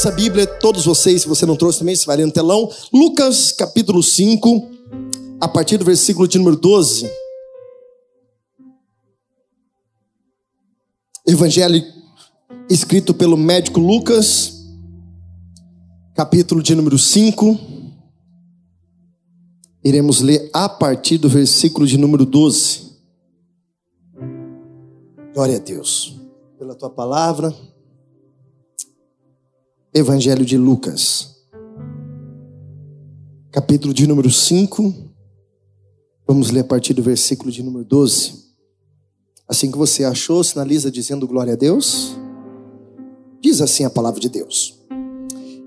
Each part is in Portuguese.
nossa Bíblia, todos vocês, se você não trouxe também, você vai ler no telão. Lucas capítulo 5, a partir do versículo de número 12. Evangelho escrito pelo médico Lucas, capítulo de número 5. Iremos ler a partir do versículo de número 12. Glória a Deus pela tua palavra. Evangelho de Lucas, capítulo de número 5. Vamos ler a partir do versículo de número 12. Assim que você achou, sinaliza dizendo glória a Deus. Diz assim a palavra de Deus.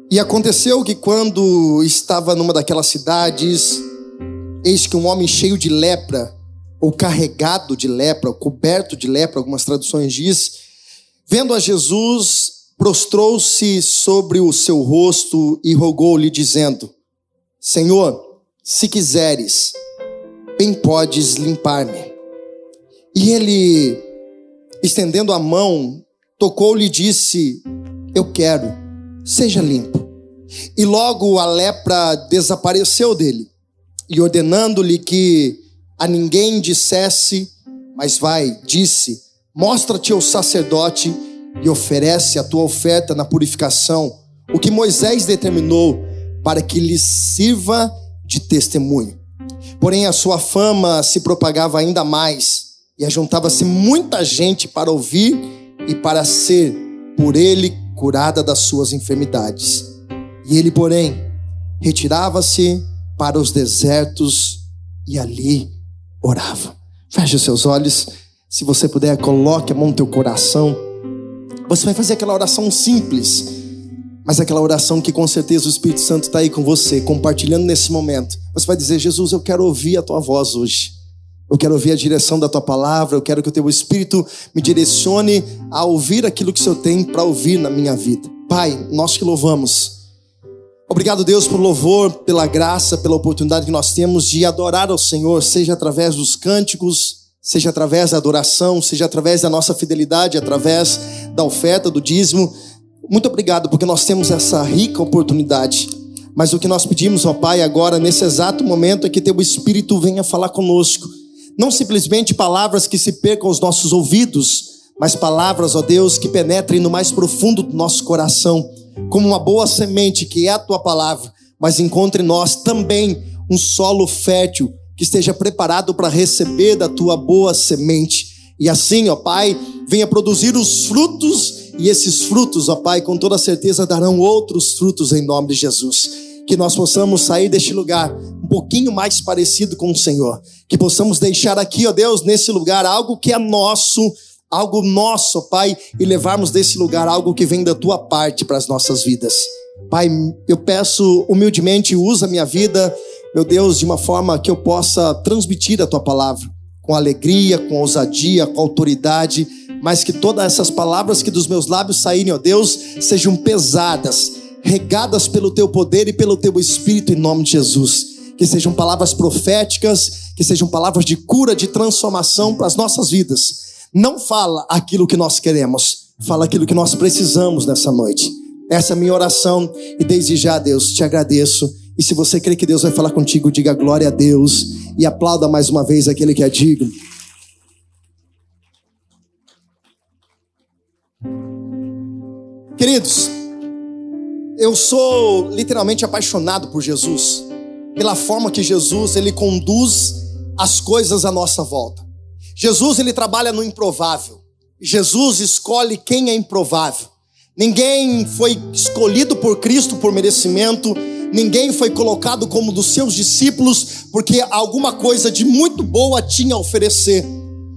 E aconteceu que quando estava numa daquelas cidades, eis que um homem cheio de lepra, ou carregado de lepra, ou coberto de lepra, algumas traduções diz, vendo a Jesus, prostrou-se sobre o seu rosto e rogou-lhe, dizendo: Senhor, se quiseres, bem podes limpar-me. E ele, estendendo a mão, tocou-lhe e disse: Eu quero, seja limpo. E logo a lepra desapareceu dele, e ordenando-lhe que a ninguém dissesse, mas vai, disse: Mostra-te ao sacerdote e oferece a tua oferta na purificação, o que Moisés determinou para que lhe sirva de testemunho. Porém, a sua fama se propagava ainda mais, e ajuntava-se muita gente para ouvir e para ser por ele curada das suas enfermidades. E ele, porém, retirava-se para os desertos e ali orava. Feche os seus olhos. Se você puder, coloque a mão no teu coração. Você vai fazer aquela oração simples, mas aquela oração que com certeza o Espírito Santo está aí com você, compartilhando nesse momento. Você vai dizer: Jesus, eu quero ouvir a tua voz hoje. Eu quero ouvir a direção da tua palavra. Eu quero que o teu Espírito me direcione a ouvir aquilo que o Senhor tem para ouvir na minha vida. Pai, nós que louvamos. Obrigado, Deus, por louvor, pela graça, pela oportunidade que nós temos de adorar ao Senhor, seja através dos cânticos, seja através da adoração, seja através da nossa fidelidade, através da oferta, do dízimo. Muito obrigado, porque nós temos essa rica oportunidade. Mas o que nós pedimos, ó Pai, agora, nesse exato momento, é que Teu Espírito venha falar conosco. Não simplesmente palavras que se percam aos nossos ouvidos, mas palavras, ó Deus, que penetrem no mais profundo do nosso coração como uma boa semente que é a tua palavra, mas encontre em nós também um solo fértil que esteja preparado para receber da tua boa semente. E assim, ó Pai, venha produzir os frutos, e esses frutos, ó Pai, com toda certeza darão outros frutos em nome de Jesus. Que nós possamos sair deste lugar um pouquinho mais parecido com o Senhor. Que possamos deixar aqui, ó Deus, nesse lugar algo que é nosso algo nosso, Pai, e levarmos desse lugar algo que vem da tua parte para as nossas vidas. Pai, eu peço humildemente, usa minha vida, meu Deus, de uma forma que eu possa transmitir a tua palavra, com alegria, com ousadia, com autoridade, mas que todas essas palavras que dos meus lábios saírem, ó Deus, sejam pesadas, regadas pelo teu poder e pelo teu espírito em nome de Jesus. Que sejam palavras proféticas, que sejam palavras de cura, de transformação para as nossas vidas não fala aquilo que nós queremos, fala aquilo que nós precisamos nessa noite. Essa é a minha oração e desde já, Deus, te agradeço. E se você crê que Deus vai falar contigo, diga glória a Deus e aplauda mais uma vez aquele que é digno. Queridos, eu sou literalmente apaixonado por Jesus, pela forma que Jesus ele conduz as coisas à nossa volta. Jesus ele trabalha no improvável. Jesus escolhe quem é improvável. Ninguém foi escolhido por Cristo por merecimento, ninguém foi colocado como dos seus discípulos porque alguma coisa de muito boa tinha a oferecer.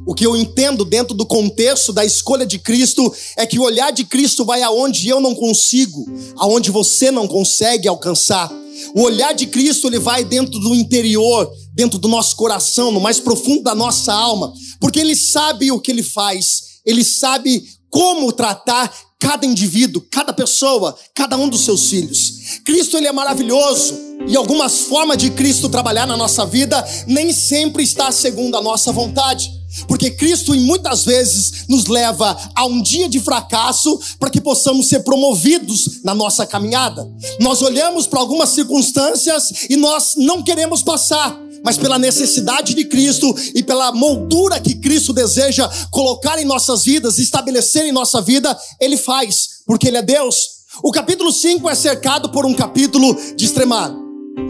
O que eu entendo dentro do contexto da escolha de Cristo é que o olhar de Cristo vai aonde eu não consigo, aonde você não consegue alcançar. O olhar de Cristo ele vai dentro do interior, dentro do nosso coração, no mais profundo da nossa alma, porque ele sabe o que ele faz, ele sabe como tratar cada indivíduo, cada pessoa, cada um dos seus filhos. Cristo ele é maravilhoso e algumas formas de Cristo trabalhar na nossa vida nem sempre está segundo a nossa vontade. Porque Cristo, em muitas vezes, nos leva a um dia de fracasso para que possamos ser promovidos na nossa caminhada. Nós olhamos para algumas circunstâncias e nós não queremos passar, mas pela necessidade de Cristo e pela moldura que Cristo deseja colocar em nossas vidas, estabelecer em nossa vida, Ele faz, porque Ele é Deus. O capítulo 5 é cercado por um capítulo de extrema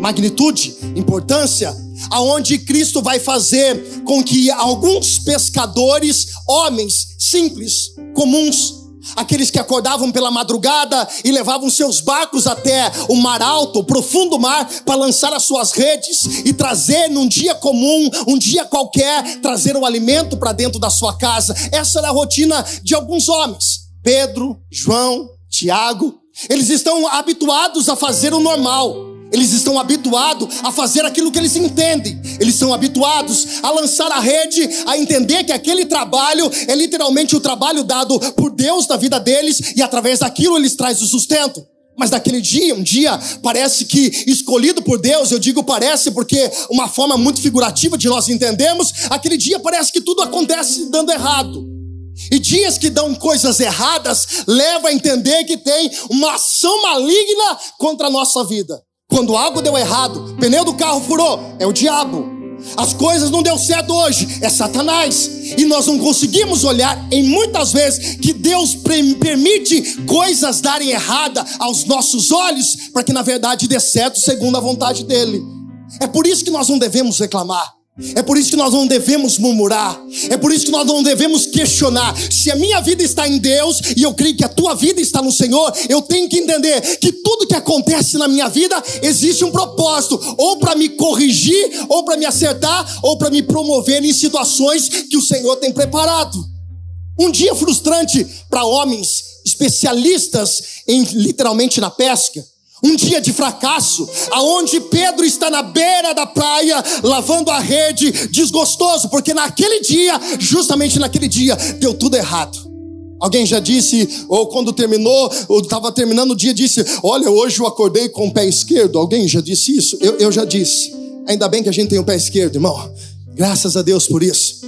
magnitude, importância, aonde Cristo vai fazer com que alguns pescadores, homens simples, comuns, aqueles que acordavam pela madrugada e levavam seus barcos até o mar alto, o profundo mar, para lançar as suas redes e trazer num dia comum, um dia qualquer, trazer o alimento para dentro da sua casa. Essa era a rotina de alguns homens. Pedro, João, Tiago, eles estão habituados a fazer o normal. Eles estão habituados a fazer aquilo que eles entendem. Eles são habituados a lançar a rede, a entender que aquele trabalho é literalmente o trabalho dado por Deus na vida deles e através daquilo eles trazem o sustento. Mas naquele dia, um dia, parece que escolhido por Deus, eu digo parece porque uma forma muito figurativa de nós entendemos, aquele dia parece que tudo acontece dando errado. E dias que dão coisas erradas leva a entender que tem uma ação maligna contra a nossa vida. Quando algo deu errado, pneu do carro furou, é o diabo. As coisas não deu certo hoje, é Satanás. E nós não conseguimos olhar em muitas vezes que Deus permite coisas darem errada aos nossos olhos, para que na verdade dê certo segundo a vontade dele. É por isso que nós não devemos reclamar. É por isso que nós não devemos murmurar. É por isso que nós não devemos questionar. Se a minha vida está em Deus e eu creio que a tua vida está no Senhor, eu tenho que entender que tudo que acontece na minha vida existe um propósito, ou para me corrigir, ou para me acertar, ou para me promover em situações que o Senhor tem preparado. Um dia frustrante para homens especialistas em literalmente na pesca um dia de fracasso, aonde Pedro está na beira da praia, lavando a rede, desgostoso, porque naquele dia, justamente naquele dia, deu tudo errado. Alguém já disse, ou quando terminou, ou estava terminando o dia, disse: Olha, hoje eu acordei com o pé esquerdo. Alguém já disse isso? Eu, eu já disse. Ainda bem que a gente tem o pé esquerdo, irmão. Graças a Deus por isso.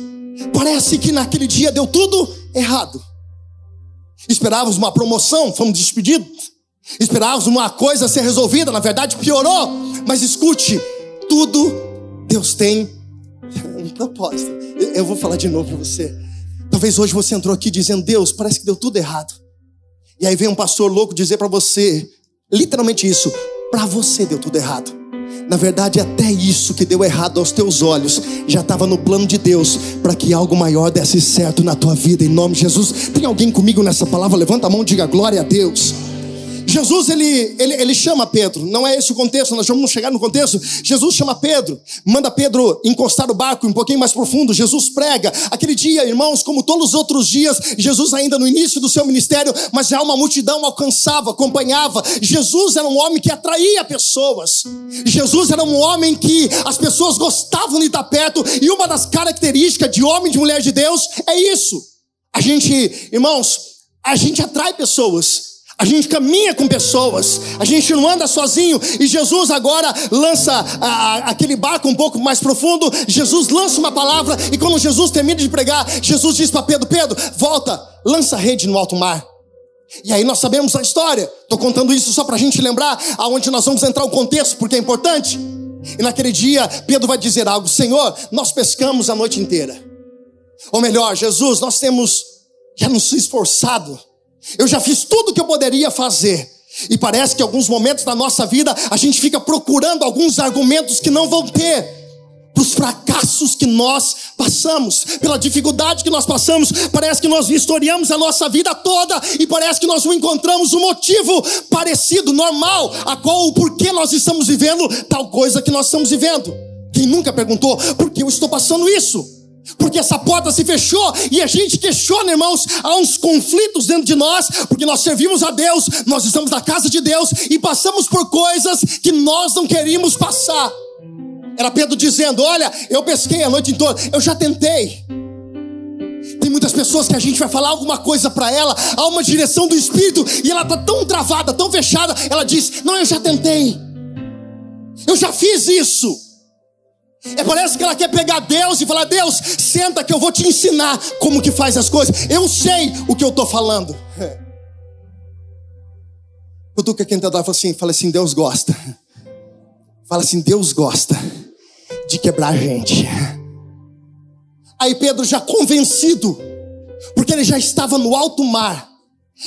Parece que naquele dia deu tudo errado. Esperávamos uma promoção, fomos despedidos. Esperávamos uma coisa ser resolvida, na verdade piorou. Mas escute, tudo Deus tem um propósito. Eu vou falar de novo para você. Talvez hoje você entrou aqui dizendo: Deus, parece que deu tudo errado. E aí vem um pastor louco dizer para você, literalmente isso: para você deu tudo errado. Na verdade, até isso que deu errado aos teus olhos já estava no plano de Deus para que algo maior desse certo na tua vida, em nome de Jesus. Tem alguém comigo nessa palavra? Levanta a mão e diga glória a Deus. Jesus ele, ele, ele chama Pedro, não é esse o contexto, nós vamos chegar no contexto. Jesus chama Pedro, manda Pedro encostar o barco um pouquinho mais profundo. Jesus prega. Aquele dia, irmãos, como todos os outros dias, Jesus ainda no início do seu ministério, mas já uma multidão alcançava, acompanhava. Jesus era um homem que atraía pessoas. Jesus era um homem que as pessoas gostavam de estar perto, e uma das características de homem e de mulher de Deus é isso. A gente, irmãos, a gente atrai pessoas. A gente caminha com pessoas, a gente não anda sozinho. E Jesus agora lança a, a, aquele barco um pouco mais profundo. Jesus lança uma palavra, e quando Jesus termina de pregar, Jesus diz para Pedro: Pedro, volta, lança a rede no alto mar. E aí nós sabemos a história. Estou contando isso só para a gente lembrar aonde nós vamos entrar o contexto, porque é importante. E naquele dia, Pedro vai dizer algo: Senhor, nós pescamos a noite inteira. Ou melhor, Jesus, nós temos já nos esforçado eu já fiz tudo o que eu poderia fazer. E parece que alguns momentos da nossa vida a gente fica procurando alguns argumentos que não vão ter para os fracassos que nós passamos, pela dificuldade que nós passamos, parece que nós vistoriamos a nossa vida toda e parece que nós não encontramos um motivo parecido, normal, a qual o porquê nós estamos vivendo tal coisa que nós estamos vivendo. Quem nunca perguntou por que eu estou passando isso? Porque essa porta se fechou e a gente questiona, irmãos, há uns conflitos dentro de nós, porque nós servimos a Deus, nós estamos na casa de Deus e passamos por coisas que nós não queríamos passar. Era Pedro dizendo: Olha, eu pesquei a noite toda, eu já tentei. Tem muitas pessoas que a gente vai falar alguma coisa para ela, há uma direção do Espírito e ela está tão travada, tão fechada, ela diz: Não, eu já tentei, eu já fiz isso. É parece que ela quer pegar Deus e falar: Deus, senta que eu vou te ensinar como que faz as coisas. Eu sei o que eu estou falando. Cutuca quem está fala assim, fala assim, Deus gosta. Fala assim, Deus gosta de quebrar a gente. Aí Pedro já convencido, porque ele já estava no alto mar,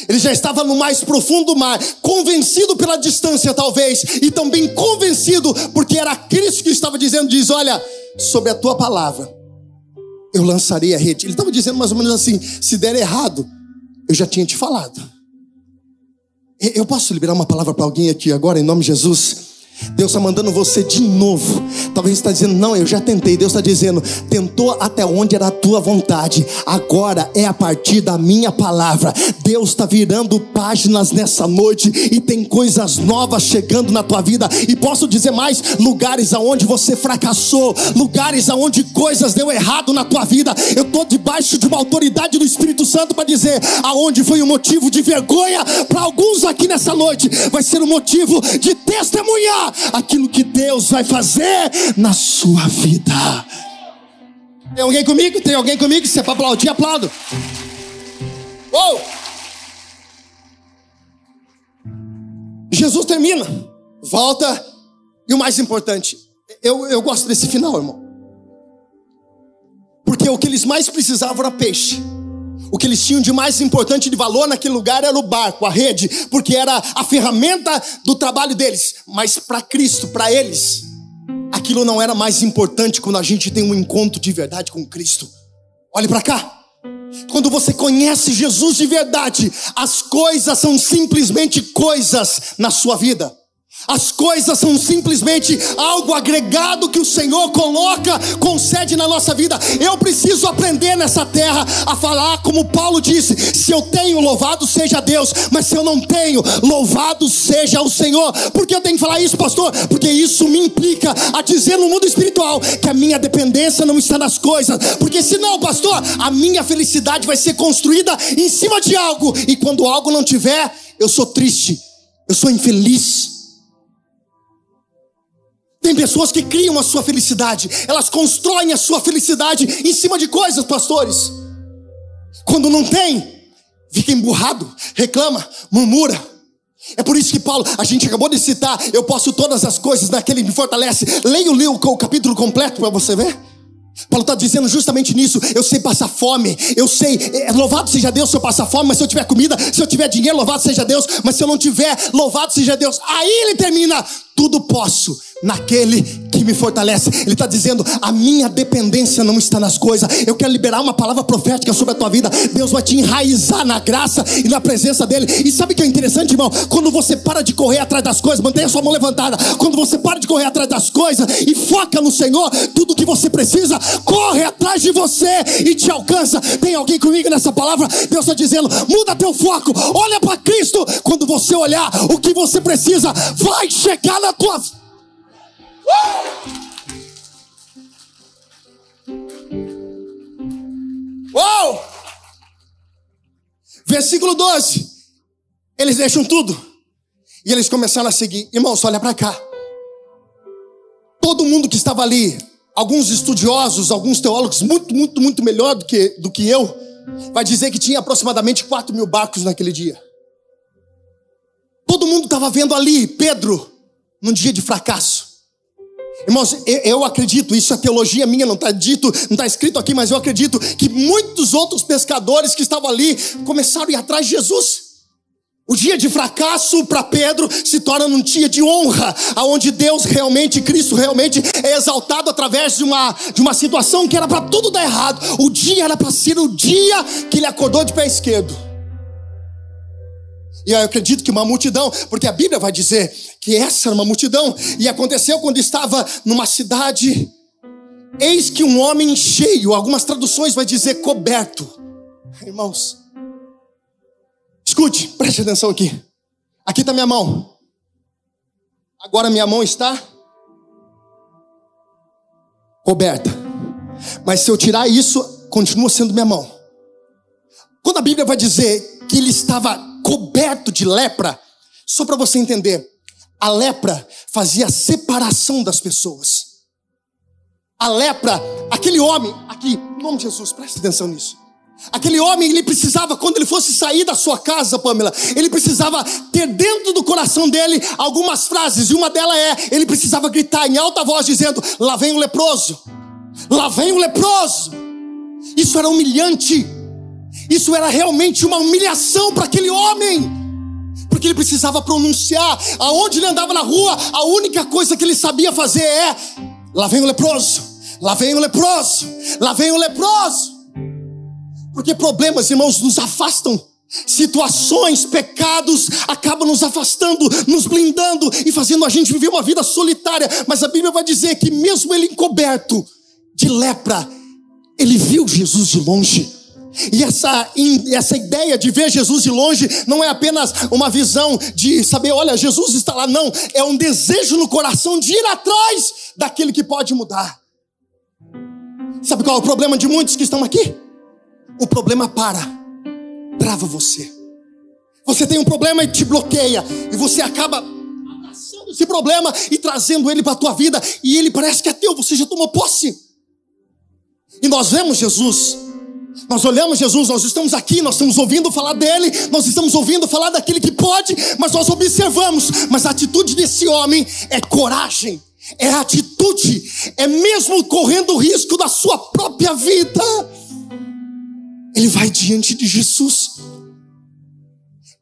ele já estava no mais profundo mar, convencido pela distância, talvez, e também convencido, porque era Cristo que estava dizendo: diz, olha, sobre a tua palavra, eu lançarei a rede. Ele estava dizendo mais ou menos assim: se der errado, eu já tinha te falado. Eu posso liberar uma palavra para alguém aqui agora, em nome de Jesus? Deus está mandando você de novo. Talvez está dizendo, não, eu já tentei. Deus está dizendo, tentou até onde era a tua vontade. Agora é a partir da minha palavra. Deus está virando páginas nessa noite e tem coisas novas chegando na tua vida. E posso dizer mais: lugares aonde você fracassou, lugares aonde coisas deu errado na tua vida. Eu estou debaixo de uma autoridade do Espírito Santo para dizer aonde foi um motivo de vergonha para alguns aqui nessa noite, vai ser um motivo de testemunhar aquilo que Deus vai fazer na sua vida. Tem alguém comigo? Tem alguém comigo? Se é para aplaudir, aplaudo. Oh! Jesus termina, volta, e o mais importante, eu, eu gosto desse final, irmão. Porque o que eles mais precisavam era peixe. O que eles tinham de mais importante de valor naquele lugar era o barco, a rede, porque era a ferramenta do trabalho deles. Mas para Cristo, para eles, aquilo não era mais importante quando a gente tem um encontro de verdade com Cristo. Olhe para cá. Quando você conhece Jesus de verdade, as coisas são simplesmente coisas na sua vida. As coisas são simplesmente algo agregado que o Senhor coloca, concede na nossa vida. Eu preciso aprender nessa terra a falar como Paulo disse: se eu tenho, louvado seja Deus, mas se eu não tenho, louvado seja o Senhor. Por que eu tenho que falar isso, pastor? Porque isso me implica a dizer no mundo espiritual que a minha dependência não está nas coisas. Porque senão, pastor, a minha felicidade vai ser construída em cima de algo, e quando algo não tiver, eu sou triste, eu sou infeliz. Tem pessoas que criam a sua felicidade, elas constroem a sua felicidade em cima de coisas, pastores. Quando não tem, fica emburrado, reclama, murmura. É por isso que Paulo, a gente acabou de citar, eu posso todas as coisas naquele que me fortalece. Leia o, o capítulo completo para você ver. Paulo está dizendo justamente nisso. Eu sei passar fome. Eu sei, é, louvado seja Deus se eu passar fome, mas se eu tiver comida, se eu tiver dinheiro, louvado seja Deus. Mas se eu não tiver, louvado seja Deus. Aí ele termina: tudo posso naquele que me fortalece. Ele está dizendo: a minha dependência não está nas coisas. Eu quero liberar uma palavra profética sobre a tua vida. Deus vai te enraizar na graça e na presença dele. E sabe o que é interessante, irmão? Quando você para de correr atrás das coisas, mantenha sua mão levantada. Quando você para de correr atrás das coisas e foca no Senhor, tudo que você precisa corre atrás de você e te alcança. Tem alguém comigo nessa palavra? Deus está dizendo: muda teu foco, olha para Cristo. Quando você olhar o que você precisa, vai chegar na tua vida. Uou! Versículo 12. Eles deixam tudo. E eles começaram a seguir. Irmãos, olha para cá. Todo mundo que estava ali, alguns estudiosos, alguns teólogos, muito, muito, muito melhor do que, do que eu, vai dizer que tinha aproximadamente 4 mil barcos naquele dia. Todo mundo estava vendo ali Pedro num dia de fracasso. Irmãos, eu acredito, isso é teologia minha, não está dito, não está escrito aqui, mas eu acredito que muitos outros pescadores que estavam ali começaram a ir atrás de Jesus. O dia de fracasso para Pedro se torna um dia de honra, aonde Deus realmente, Cristo realmente é exaltado através de uma, de uma situação que era para tudo dar errado. O dia era para ser o dia que ele acordou de pé esquerdo. E eu acredito que uma multidão, porque a Bíblia vai dizer que essa era uma multidão, e aconteceu quando estava numa cidade, eis que um homem cheio, algumas traduções vai dizer coberto. Irmãos, escute, preste atenção aqui. Aqui está minha mão. Agora minha mão está coberta. Mas se eu tirar isso, continua sendo minha mão. Quando a Bíblia vai dizer que ele estava coberto de lepra. Só para você entender, a lepra fazia separação das pessoas. A lepra, aquele homem, aqui, em nome de Jesus, preste atenção nisso. Aquele homem, ele precisava, quando ele fosse sair da sua casa, Pamela, ele precisava ter dentro do coração dele algumas frases, e uma delas é: ele precisava gritar em alta voz, dizendo: Lá vem o leproso, lá vem o leproso. Isso era humilhante, isso era realmente uma humilhação para aquele homem, porque ele precisava pronunciar, aonde ele andava na rua, a única coisa que ele sabia fazer é: Lá vem o leproso, lá vem o leproso, lá vem o leproso. Porque problemas, irmãos, nos afastam. Situações, pecados acabam nos afastando, nos blindando e fazendo a gente viver uma vida solitária. Mas a Bíblia vai dizer que, mesmo ele encoberto de lepra, ele viu Jesus de longe. E essa, essa ideia de ver Jesus de longe não é apenas uma visão de saber, olha, Jesus está lá, não. É um desejo no coração de ir atrás daquele que pode mudar. Sabe qual é o problema de muitos que estão aqui? o problema para, trava você. Você tem um problema e te bloqueia, e você acaba abraçando esse problema e trazendo ele para a tua vida, e ele parece que é teu, você já tomou posse. E nós vemos Jesus, nós olhamos Jesus, nós estamos aqui, nós estamos ouvindo falar dele, nós estamos ouvindo falar daquele que pode, mas nós observamos, mas a atitude desse homem é coragem, é atitude, é mesmo correndo o risco da sua própria vida ele vai diante de Jesus.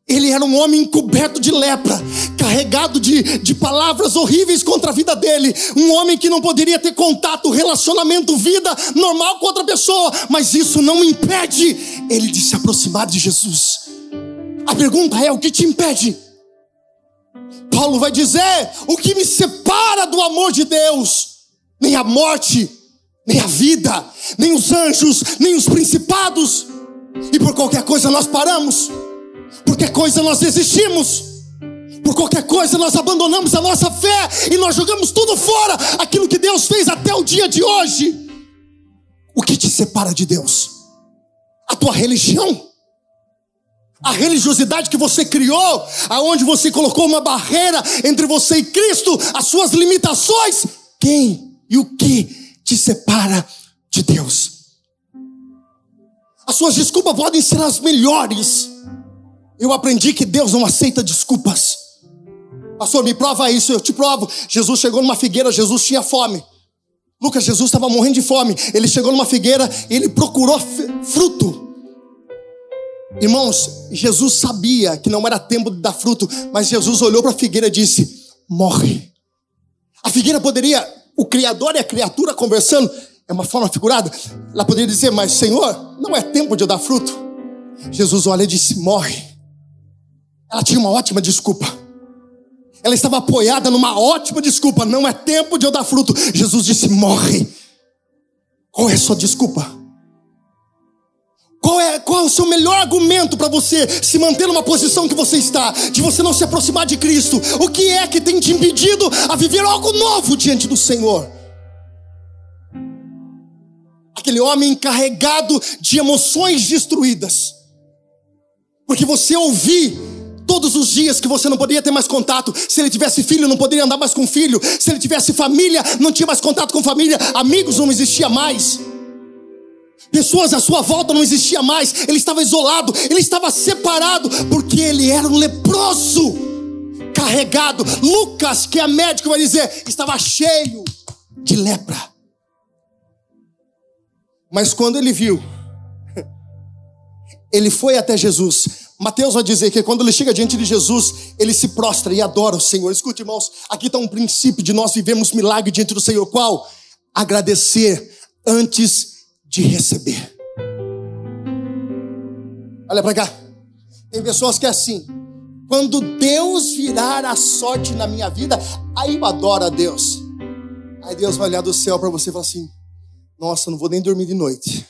Ele era um homem encoberto de lepra, carregado de, de palavras horríveis contra a vida dele. Um homem que não poderia ter contato, relacionamento, vida normal com outra pessoa. Mas isso não impede ele de se aproximar de Jesus. A pergunta é: o que te impede? Paulo vai dizer: o que me separa do amor de Deus? Nem a morte, nem a vida, nem os anjos, nem os principados. E por qualquer coisa nós paramos, por qualquer coisa nós desistimos, por qualquer coisa nós abandonamos a nossa fé e nós jogamos tudo fora, aquilo que Deus fez até o dia de hoje. O que te separa de Deus? A tua religião? A religiosidade que você criou, aonde você colocou uma barreira entre você e Cristo, as suas limitações? Quem e o que te separa de Deus. As suas desculpas podem ser as melhores. Eu aprendi que Deus não aceita desculpas. Pastor, me prova isso, eu te provo. Jesus chegou numa figueira, Jesus tinha fome. Lucas, Jesus estava morrendo de fome. Ele chegou numa figueira, ele procurou fruto. Irmãos, Jesus sabia que não era tempo de dar fruto, mas Jesus olhou para a figueira e disse: Morre. A figueira poderia o Criador e a criatura conversando, é uma forma figurada. Ela poderia dizer, mas Senhor, não é tempo de eu dar fruto. Jesus olha e disse: morre. Ela tinha uma ótima desculpa. Ela estava apoiada numa ótima desculpa. Não é tempo de eu dar fruto. Jesus disse: morre. Qual é a sua desculpa? Qual é, qual é o seu melhor argumento para você se manter numa posição que você está, de você não se aproximar de Cristo? O que é que tem te impedido a viver algo novo diante do Senhor? Aquele homem encarregado de emoções destruídas, porque você ouvir todos os dias que você não poderia ter mais contato. Se ele tivesse filho, não poderia andar mais com filho. Se ele tivesse família, não tinha mais contato com família. Amigos não existia mais. Pessoas à sua volta não existia mais, ele estava isolado, ele estava separado, porque ele era um leproso, carregado. Lucas, que é médico, vai dizer, estava cheio de lepra. Mas quando ele viu, ele foi até Jesus. Mateus vai dizer que quando ele chega diante de Jesus, ele se prostra e adora o Senhor. Escute, irmãos, aqui está um princípio de nós vivemos milagre diante do Senhor. Qual? Agradecer antes de receber. Olha para cá. Tem pessoas que é assim. Quando Deus virar a sorte na minha vida, aí eu adoro a Deus. Aí Deus vai olhar do céu para você e falar assim: Nossa, não vou nem dormir de noite.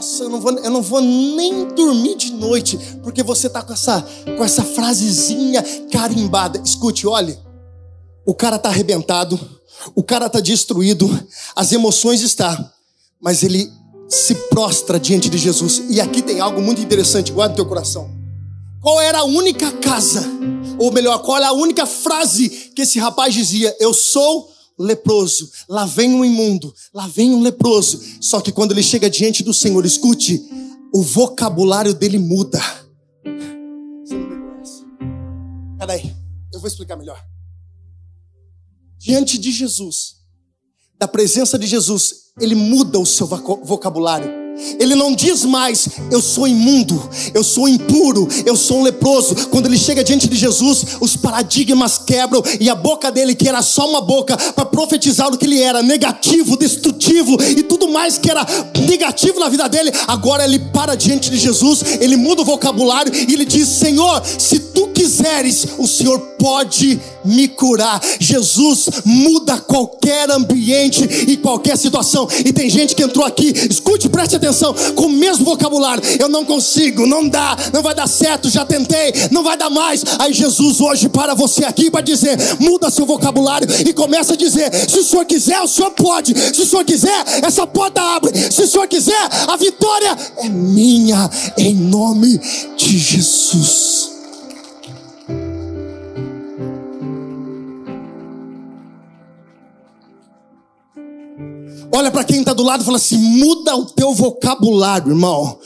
Nossa, eu não vou, eu não vou nem dormir de noite, porque você está com essa, com essa frasezinha carimbada. Escute, olhe, o cara está arrebentado, o cara está destruído, as emoções estão, mas ele se prostra diante de Jesus. E aqui tem algo muito interessante, guarda no teu coração. Qual era a única casa, ou melhor, qual era a única frase que esse rapaz dizia? Eu sou leproso, lá vem um imundo, lá vem um leproso. Só que quando ele chega diante do Senhor, escute, o vocabulário dele muda. Você não me conhece. Peraí, eu vou explicar melhor. Diante de Jesus, da presença de Jesus, ele muda o seu vocabulário. Ele não diz mais, eu sou imundo, eu sou impuro, eu sou um leproso. Quando ele chega diante de Jesus, os paradigmas quebram e a boca dele, que era só uma boca para profetizar o que ele era, negativo, destrutivo e tudo mais que era negativo na vida dele, agora ele para diante de Jesus, ele muda o vocabulário e ele diz: Senhor, se tu quiseres, o Senhor pode me curar. Jesus muda qualquer ambiente e qualquer situação. E tem gente que entrou aqui, escute, preste atenção, com o mesmo vocabulário. Eu não consigo, não dá, não vai dar certo, já tentei, não vai dar mais. Aí Jesus hoje para você aqui para dizer: muda seu vocabulário e começa a dizer: se o Senhor quiser, o Senhor pode. Se o Senhor quiser, essa porta abre. Se o Senhor quiser, a vitória é minha, em nome de Jesus. Olha para quem está do lado e fala assim: muda o teu vocabulário, irmão.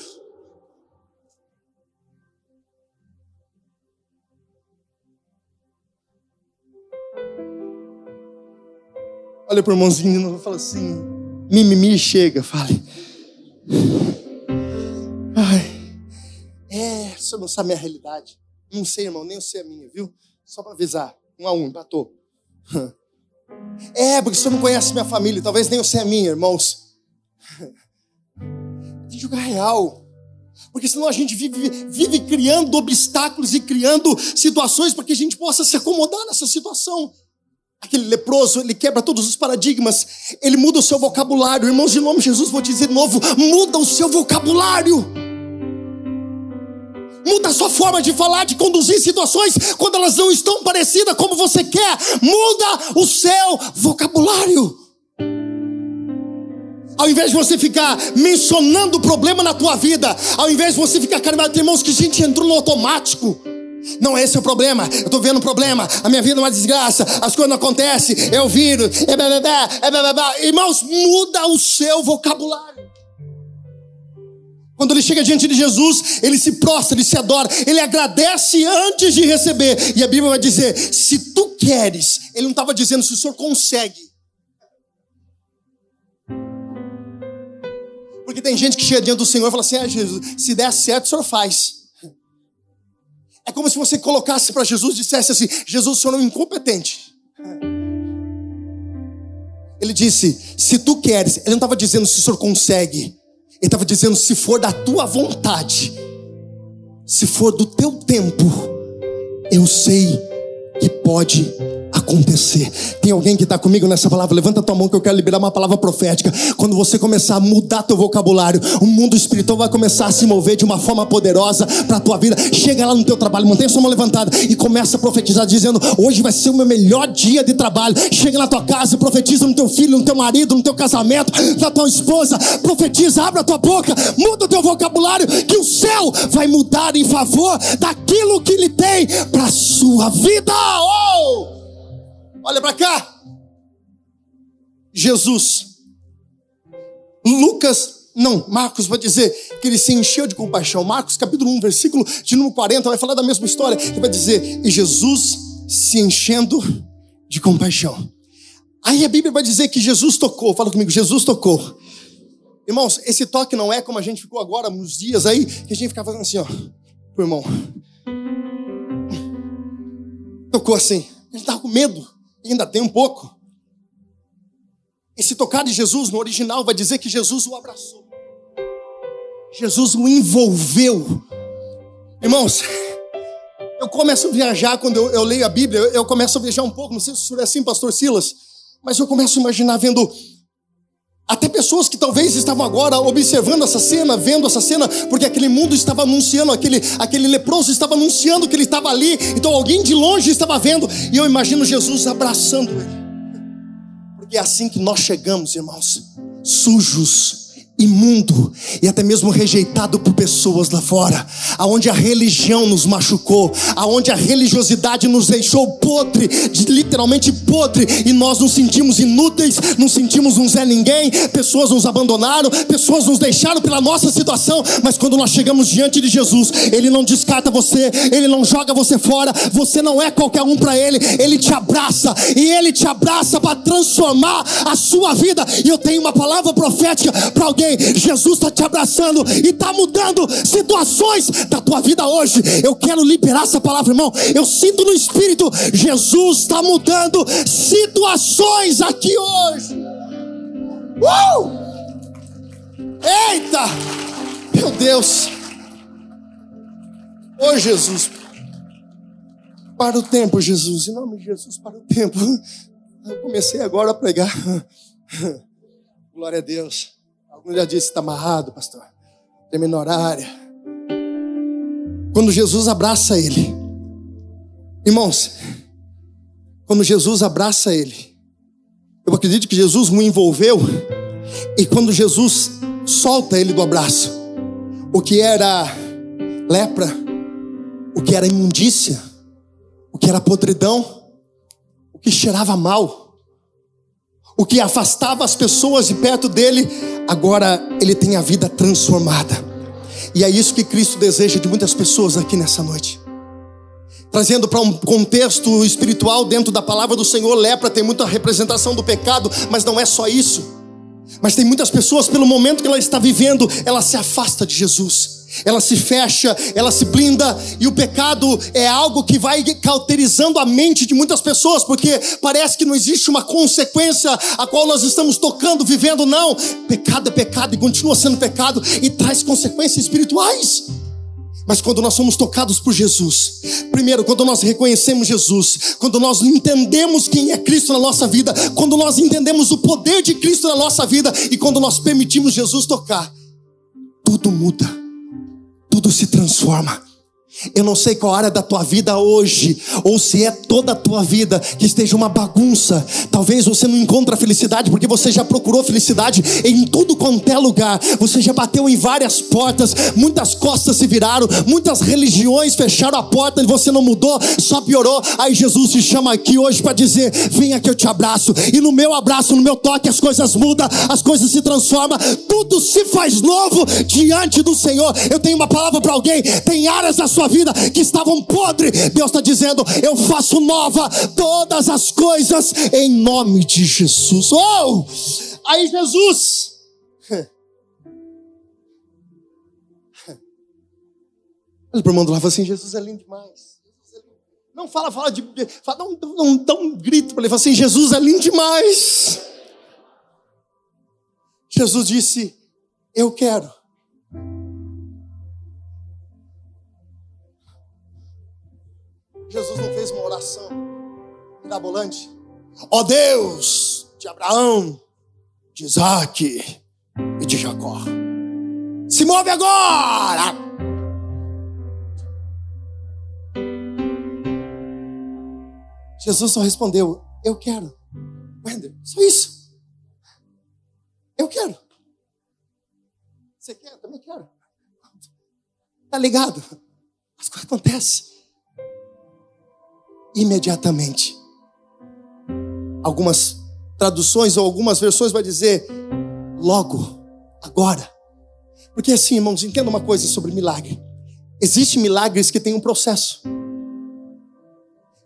Olha para o irmãozinho e fala assim: mimimi, chega, fale. Ai, é, você não sabe a minha realidade. Não sei, irmão, nem eu sei a minha, viu? Só para avisar. Um a um, empatou. É, porque você não conhece minha família, talvez nem você é minha, irmãos. Tem que jogar real. Porque senão a gente vive, vive criando obstáculos e criando situações para que a gente possa se acomodar nessa situação. Aquele leproso, ele quebra todos os paradigmas, ele muda o seu vocabulário. Irmãos, em nome de Jesus, vou dizer de novo: muda o seu vocabulário. Muda a sua forma de falar, de conduzir situações quando elas não estão parecidas como você quer. Muda o seu vocabulário. Ao invés de você ficar mencionando o problema na tua vida, ao invés de você ficar, cara, irmãos, que a gente entrou no automático. Não, esse é o problema. Eu estou vendo um problema. A minha vida é uma desgraça. As coisas não acontecem. É o vírus. É blá, blá, blá, é blá, blá, blá. Irmãos, muda o seu vocabulário. Quando ele chega diante de Jesus, ele se prostra, ele se adora, ele agradece antes de receber. E a Bíblia vai dizer: se tu queres, ele não estava dizendo se o senhor consegue. Porque tem gente que chega diante do Senhor e fala assim: ah, Jesus, se der certo, o senhor faz. É como se você colocasse para Jesus e dissesse assim: Jesus, o senhor é um incompetente. Ele disse: se tu queres, ele não estava dizendo se o senhor consegue. Ele estava dizendo: se for da tua vontade, se for do teu tempo, eu sei que pode acontecer. Tem alguém que está comigo nessa palavra? Levanta tua mão que eu quero liberar uma palavra profética. Quando você começar a mudar teu vocabulário, o mundo espiritual vai começar a se mover de uma forma poderosa para a tua vida. Chega lá no teu trabalho, mantenha sua mão levantada e começa a profetizar, dizendo: Hoje vai ser o meu melhor dia de trabalho. Chega na tua casa e profetiza no teu filho, no teu marido, no teu casamento, na tua esposa. Profetiza, abre a tua boca, muda o teu vocabulário, que o céu vai mudar em favor daquilo que ele tem para sua vida. Oh! Olha para cá. Jesus. Lucas, não, Marcos vai dizer que ele se encheu de compaixão. Marcos, capítulo 1, versículo de número 40, vai falar da mesma história. Ele vai dizer, e Jesus se enchendo de compaixão. Aí a Bíblia vai dizer que Jesus tocou, fala comigo, Jesus tocou. Irmãos, esse toque não é como a gente ficou agora, nos dias aí, que a gente ficava fazendo assim, ó, pro irmão. Tocou assim. A gente tava com medo ainda tem um pouco. Esse tocar de Jesus no original vai dizer que Jesus o abraçou. Jesus o envolveu. Irmãos, eu começo a viajar quando eu, eu leio a Bíblia, eu, eu, começo a viajar um pouco, não sei se é assim, pastor Silas, mas eu começo a imaginar vendo até pessoas que talvez estavam agora observando essa cena, vendo essa cena, porque aquele mundo estava anunciando, aquele, aquele leproso estava anunciando que ele estava ali, então alguém de longe estava vendo, e eu imagino Jesus abraçando ele, porque é assim que nós chegamos, irmãos, sujos, imundo e até mesmo rejeitado por pessoas lá fora, aonde a religião nos machucou, aonde a religiosidade nos deixou podre, literalmente podre, e nós nos sentimos inúteis, nos sentimos um Zé Ninguém, pessoas nos abandonaram, pessoas nos deixaram pela nossa situação, mas quando nós chegamos diante de Jesus, Ele não descarta você, Ele não joga você fora, você não é qualquer um para Ele, Ele te abraça, e Ele te abraça para transformar a sua vida, e eu tenho uma palavra profética para alguém alguém, Jesus está te abraçando e está mudando situações da tua vida hoje. Eu quero liberar essa palavra, irmão. Eu sinto no Espírito, Jesus está mudando situações aqui hoje. Uh! Eita! Meu Deus! Ô oh, Jesus, para o tempo, Jesus, em nome de Jesus, para o tempo. Eu comecei agora a pregar. Glória a Deus. Alguns já disse, está amarrado, pastor. Termina horário. Quando Jesus abraça ele, irmãos, quando Jesus abraça ele, eu acredito que Jesus o envolveu, e quando Jesus solta ele do abraço, o que era lepra, o que era imundícia, o que era podridão, o que cheirava mal, o que afastava as pessoas de perto dele, agora ele tem a vida transformada. E é isso que Cristo deseja de muitas pessoas aqui nessa noite. Trazendo para um contexto espiritual dentro da palavra do Senhor, lepra tem muita representação do pecado, mas não é só isso. Mas tem muitas pessoas, pelo momento que ela está vivendo, ela se afasta de Jesus ela se fecha, ela se blinda, e o pecado é algo que vai cauterizando a mente de muitas pessoas, porque parece que não existe uma consequência a qual nós estamos tocando, vivendo, não. Pecado é pecado e continua sendo pecado e traz consequências espirituais. Mas quando nós somos tocados por Jesus, primeiro, quando nós reconhecemos Jesus, quando nós entendemos quem é Cristo na nossa vida, quando nós entendemos o poder de Cristo na nossa vida e quando nós permitimos Jesus tocar, tudo muda tudo se transforma. Eu não sei qual área da tua vida hoje, ou se é toda a tua vida que esteja uma bagunça. Talvez você não encontre a felicidade porque você já procurou felicidade em tudo quanto é lugar. Você já bateu em várias portas, muitas costas se viraram, muitas religiões fecharam a porta e você não mudou, só piorou. Aí Jesus te chama aqui hoje para dizer: Venha que eu te abraço. E no meu abraço, no meu toque, as coisas mudam, as coisas se transformam, tudo se faz novo diante do Senhor. Eu tenho uma palavra para alguém: tem áreas da sua vida que estavam podres. Deus está dizendo: Eu faço nova todas as coisas em nome de Jesus. Oh! Aí Jesus. Olha para o irmão do fala assim: Jesus é lindo demais. Não fala, fala de. Fala, não, não dá um grito para ele. Fala assim: Jesus é lindo demais. Jesus disse: Eu quero. Jesus não fez uma oração mirabolante? Ó oh Deus de Abraão, de Isaac e de Jacó. Se move agora! Jesus só respondeu: Eu quero. Wender, só isso. Eu quero. Você quer? Também quero. Tá ligado? As coisas acontecem imediatamente. Algumas traduções ou algumas versões vai dizer logo, agora. Porque assim, irmãos, entenda uma coisa sobre milagre. Existem milagres que têm um processo.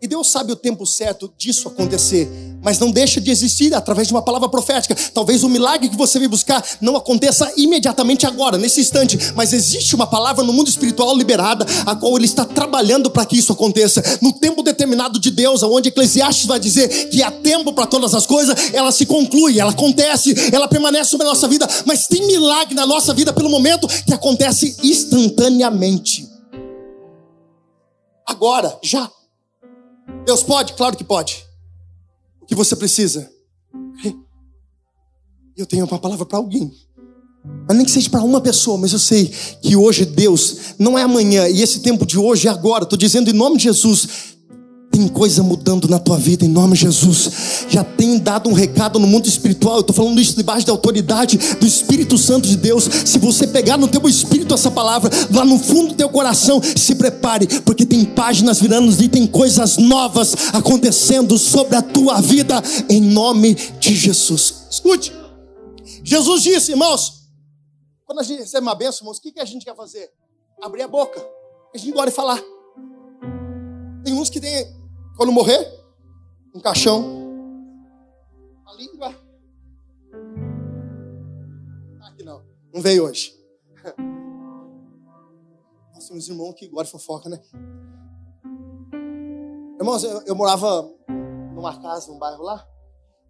E Deus sabe o tempo certo disso acontecer, mas não deixa de existir através de uma palavra profética. Talvez o milagre que você veio buscar não aconteça imediatamente agora, nesse instante, mas existe uma palavra no mundo espiritual liberada, a qual Ele está trabalhando para que isso aconteça. No tempo determinado de Deus, onde Eclesiastes vai dizer que há tempo para todas as coisas, ela se conclui, ela acontece, ela permanece sobre a nossa vida, mas tem milagre na nossa vida pelo momento que acontece instantaneamente. Agora, já. Deus pode? Claro que pode. Que você precisa? Eu tenho uma palavra para alguém. Mas nem que seja para uma pessoa, mas eu sei que hoje Deus não é amanhã, e esse tempo de hoje é agora. Estou dizendo em nome de Jesus. Tem coisa mudando na tua vida em nome de Jesus. Já tem dado um recado no mundo espiritual. Eu estou falando isso debaixo da autoridade do Espírito Santo de Deus. Se você pegar no teu espírito essa palavra, lá no fundo do teu coração, se prepare, porque tem páginas virando e tem coisas novas acontecendo sobre a tua vida em nome de Jesus. Escute. Jesus disse, irmãos, quando a gente recebe uma bênção, irmãos, o que, que a gente quer fazer? Abrir a boca. A gente gosta de falar. Tem uns que tem quando morrer, um caixão, a língua. Aqui não, não veio hoje. Nós temos irmão que gosta de fofoca, né? Irmãos, eu, eu, morava numa casa, num bairro lá,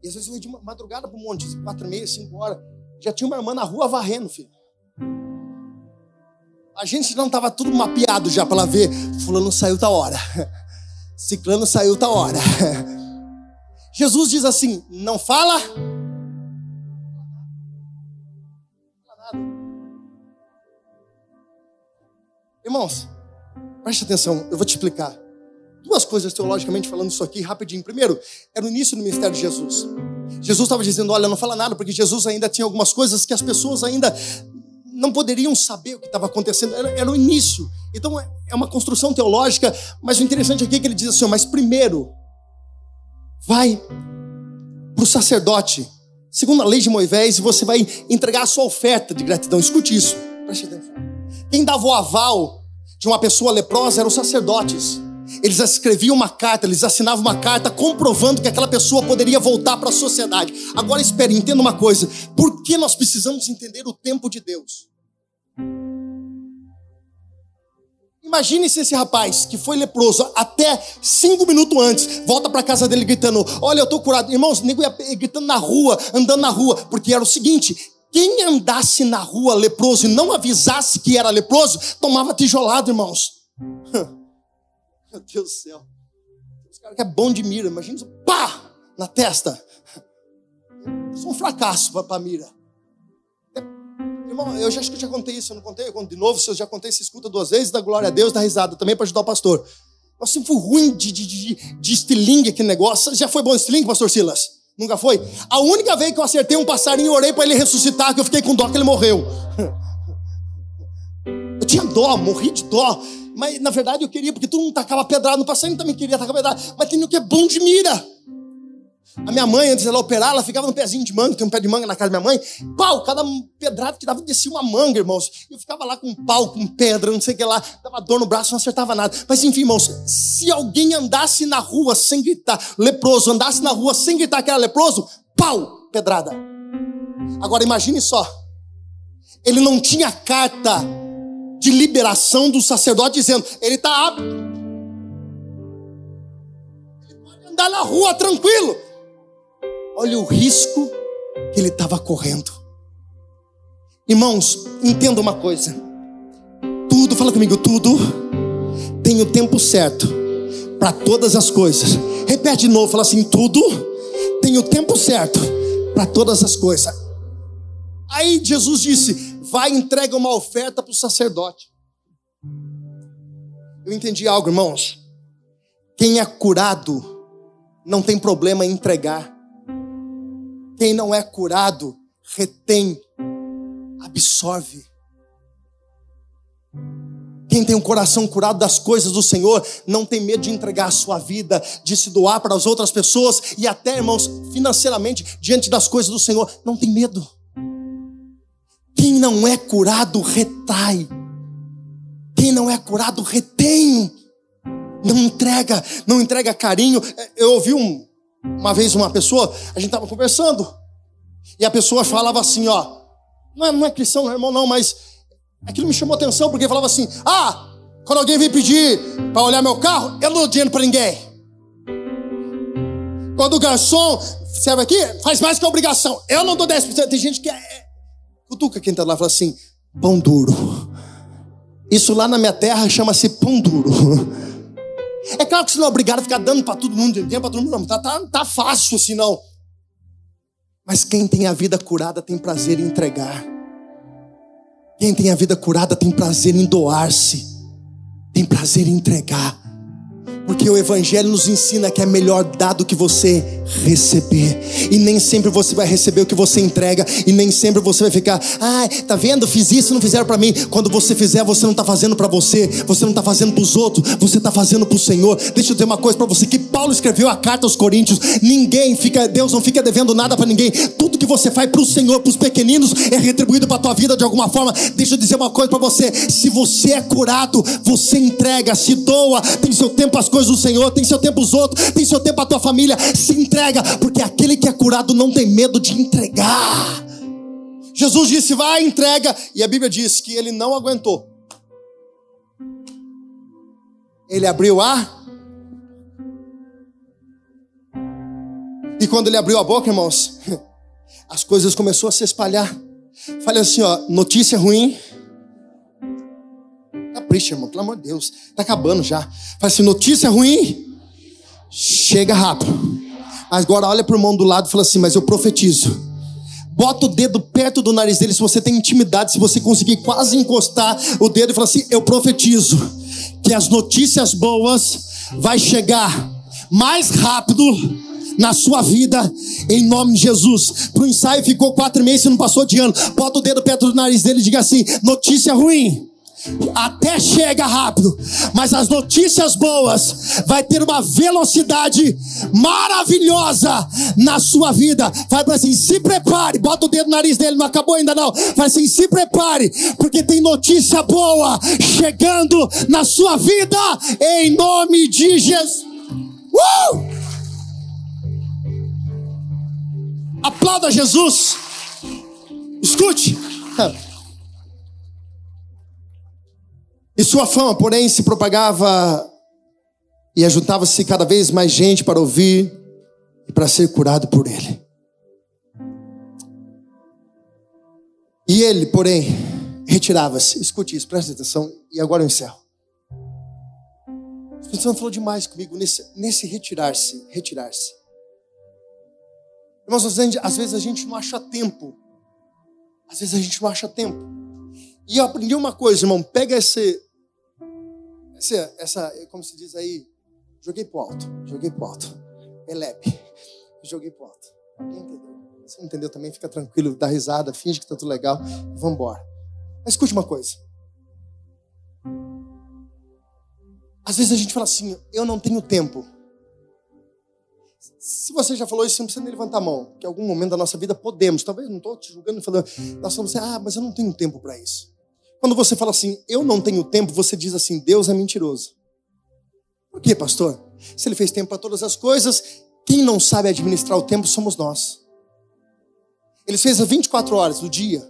e às vezes eu ia de madrugada um monte, quatro e meia, cinco horas. Já tinha uma irmã na rua varrendo, filho. A gente não estava tudo mapeado já para ver, fulano saiu da hora. Ciclano saiu da hora. Jesus diz assim: não fala. Irmãos, preste atenção, eu vou te explicar. Duas coisas teologicamente falando isso aqui rapidinho. Primeiro, era o início do ministério de Jesus. Jesus estava dizendo: Olha, não fala nada, porque Jesus ainda tinha algumas coisas que as pessoas ainda não poderiam saber o que estava acontecendo, era, era, o início. Então é uma construção teológica, mas o interessante aqui é que ele diz assim: mas primeiro, vai para o sacerdote, segundo a lei de Moisés, você vai entregar a sua oferta de gratidão. Escute isso, preste atenção. Quem dava o aval de uma pessoa leprosa eram os sacerdotes. Eles escreviam uma carta, eles assinavam uma carta comprovando que aquela pessoa poderia voltar para a sociedade. Agora espere, entenda uma coisa: por que nós precisamos entender o tempo de Deus? Imagine se esse rapaz que foi leproso até cinco minutos antes volta para casa dele gritando: Olha, eu estou curado. Irmãos, nego ia gritando na rua, andando na rua, porque era o seguinte: quem andasse na rua leproso e não avisasse que era leproso, tomava tijolado, irmãos. Meu Deus do céu. Esse cara que é bom de mira, imagina pá, na testa. Isso é um fracasso para mira. Irmão, eu já acho que eu já contei isso, eu não contei, eu conto de novo, se eu já contei, você escuta duas vezes, dá glória a Deus, dá risada também para ajudar o pastor. Nós sempre fui ruim de, de, de, de estilingue aquele negócio. Já foi bom estilingue, pastor Silas? Nunca foi? A única vez que eu acertei um passarinho e orei para ele ressuscitar, que eu fiquei com dó que ele morreu. Eu tinha dó, morri de dó. Mas na verdade eu queria, porque todo mundo tacava pedrada no passarinho, também queria tacar pedrada. Mas tem o que é bom de mira. A minha mãe, antes dela operar, ela ficava no pezinho de manga, tem um pé de manga na casa da minha mãe. Pau, cada pedrada que dava descia uma manga, irmãos. Eu ficava lá com pau, com pedra, não sei o que lá, dava dor no braço, não acertava nada. Mas enfim, irmãos, se alguém andasse na rua sem gritar, leproso, andasse na rua sem gritar que era leproso, pau, pedrada. Agora imagine só. Ele não tinha carta de liberação do sacerdote dizendo, ele está apto. Ele pode andar na rua tranquilo. Olha o risco que ele estava correndo. Irmãos, entenda uma coisa. Tudo, fala comigo, tudo tem o tempo certo para todas as coisas. Repete de novo, fala assim: tudo tem o tempo certo para todas as coisas. Aí Jesus disse: vai entrega uma oferta para o sacerdote. Eu entendi algo, irmãos. Quem é curado não tem problema em entregar. Quem não é curado, retém, absorve. Quem tem um coração curado das coisas do Senhor, não tem medo de entregar a sua vida, de se doar para as outras pessoas e até, irmãos, financeiramente, diante das coisas do Senhor, não tem medo. Quem não é curado, retrai. Quem não é curado, retém. Não entrega, não entrega carinho. Eu ouvi um, uma vez uma pessoa, a gente estava conversando, e a pessoa falava assim, ó, não é, não é cristão, não é irmão, não, mas aquilo me chamou atenção, porque falava assim, ah, quando alguém vem pedir para olhar meu carro, eu não dou dinheiro para ninguém. Quando o garçom serve aqui, faz mais que obrigação. Eu não dou 10%. Tem gente que é. Cutuca quem está lá e fala assim: pão duro. Isso lá na minha terra chama-se pão duro. É claro que você não é obrigado a ficar dando para todo mundo, para todo mundo, não. Tá, tá, tá fácil assim, não. Mas quem tem a vida curada tem prazer em entregar. Quem tem a vida curada tem prazer em doar-se. Tem prazer em entregar. Porque o Evangelho nos ensina que é melhor dar do que você receber. E nem sempre você vai receber o que você entrega. E nem sempre você vai ficar, ai, ah, tá vendo? Fiz isso, não fizeram para mim. Quando você fizer, você não está fazendo para você. Você não está fazendo para os outros. Você está fazendo para o Senhor. Deixa eu dizer uma coisa para você: que Paulo escreveu a carta aos Coríntios. Ninguém fica, Deus não fica devendo nada para ninguém. Tudo que você faz para o Senhor, para os pequeninos, é retribuído para tua vida de alguma forma. Deixa eu dizer uma coisa para você: se você é curado, você entrega, se doa, tem seu tempo as coisas coisas do Senhor, tem seu tempo os outros, tem seu tempo a tua família. Se entrega, porque aquele que é curado não tem medo de entregar. Jesus disse: vai, entrega. E a Bíblia diz que ele não aguentou. Ele abriu a. E quando ele abriu a boca, irmãos, as coisas começaram a se espalhar. Falei assim, ó, notícia ruim, capricha, irmão, pelo amor de Deus. Tá acabando já. Faz assim, notícia ruim, chega rápido. Agora olha pro irmão do lado e fala assim, mas eu profetizo. Bota o dedo perto do nariz dele se você tem intimidade, se você conseguir quase encostar o dedo e fala assim, eu profetizo que as notícias boas vai chegar mais rápido na sua vida, em nome de Jesus. Pro ensaio ficou quatro meses e não passou de ano. Bota o dedo perto do nariz dele e diga assim: notícia ruim até chega rápido, mas as notícias boas vai ter uma velocidade maravilhosa na sua vida. Para assim, se prepare, bota o dedo no nariz dele, não acabou ainda não. Vai assim, se prepare, porque tem notícia boa chegando na sua vida em nome de Jesus. Uh! Aplauda Jesus. Escute. E sua fama, porém, se propagava e ajuntava-se cada vez mais gente para ouvir e para ser curado por ele. E ele, porém, retirava-se. Escute isso, preste atenção, e agora eu encerro. O Espírito Santo falou demais comigo nesse, nesse retirar-se, retirar-se. Irmãos, às vezes a gente não acha tempo. Às vezes a gente não acha tempo. E eu aprendi uma coisa, irmão, pega esse, essa, essa, como se diz aí, joguei pro alto, joguei pro alto. Elepe, joguei pro alto. Quem entendeu? Se não entendeu também, fica tranquilo, dá risada, finge que tá tudo legal vamos embora. Mas escute uma coisa. Às vezes a gente fala assim, eu não tenho tempo. Se você já falou isso, você não precisa nem levantar a mão. Que em algum momento da nossa vida podemos. Talvez não estou te julgando, falando. Nós falamos assim, ah, mas eu não tenho tempo para isso. Quando você fala assim, eu não tenho tempo, você diz assim, Deus é mentiroso. Por quê, pastor? Se ele fez tempo para todas as coisas, quem não sabe administrar o tempo somos nós. Ele fez as 24 horas do dia.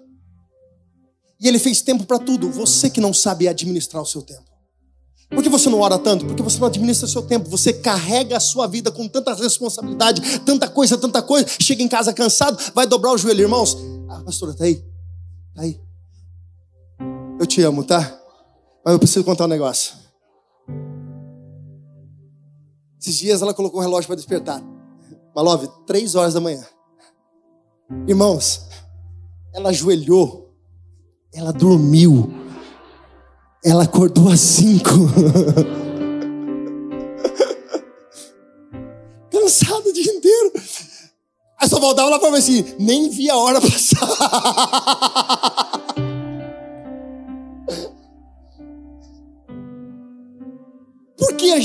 E ele fez tempo para tudo. Você que não sabe administrar o seu tempo. Por que você não ora tanto? Porque você não administra o seu tempo. Você carrega a sua vida com tanta responsabilidade, tanta coisa, tanta coisa. Chega em casa cansado, vai dobrar o joelho, irmãos. Ah, pastora, tá aí? Tá aí. Eu te amo, tá? Mas eu preciso contar um negócio. Esses dias ela colocou o relógio para despertar. Malove, três horas da manhã. Irmãos, ela ajoelhou, ela dormiu, ela acordou às cinco. Cansado o dia inteiro. Aí só voltava lá para ver assim, nem vi a hora passar.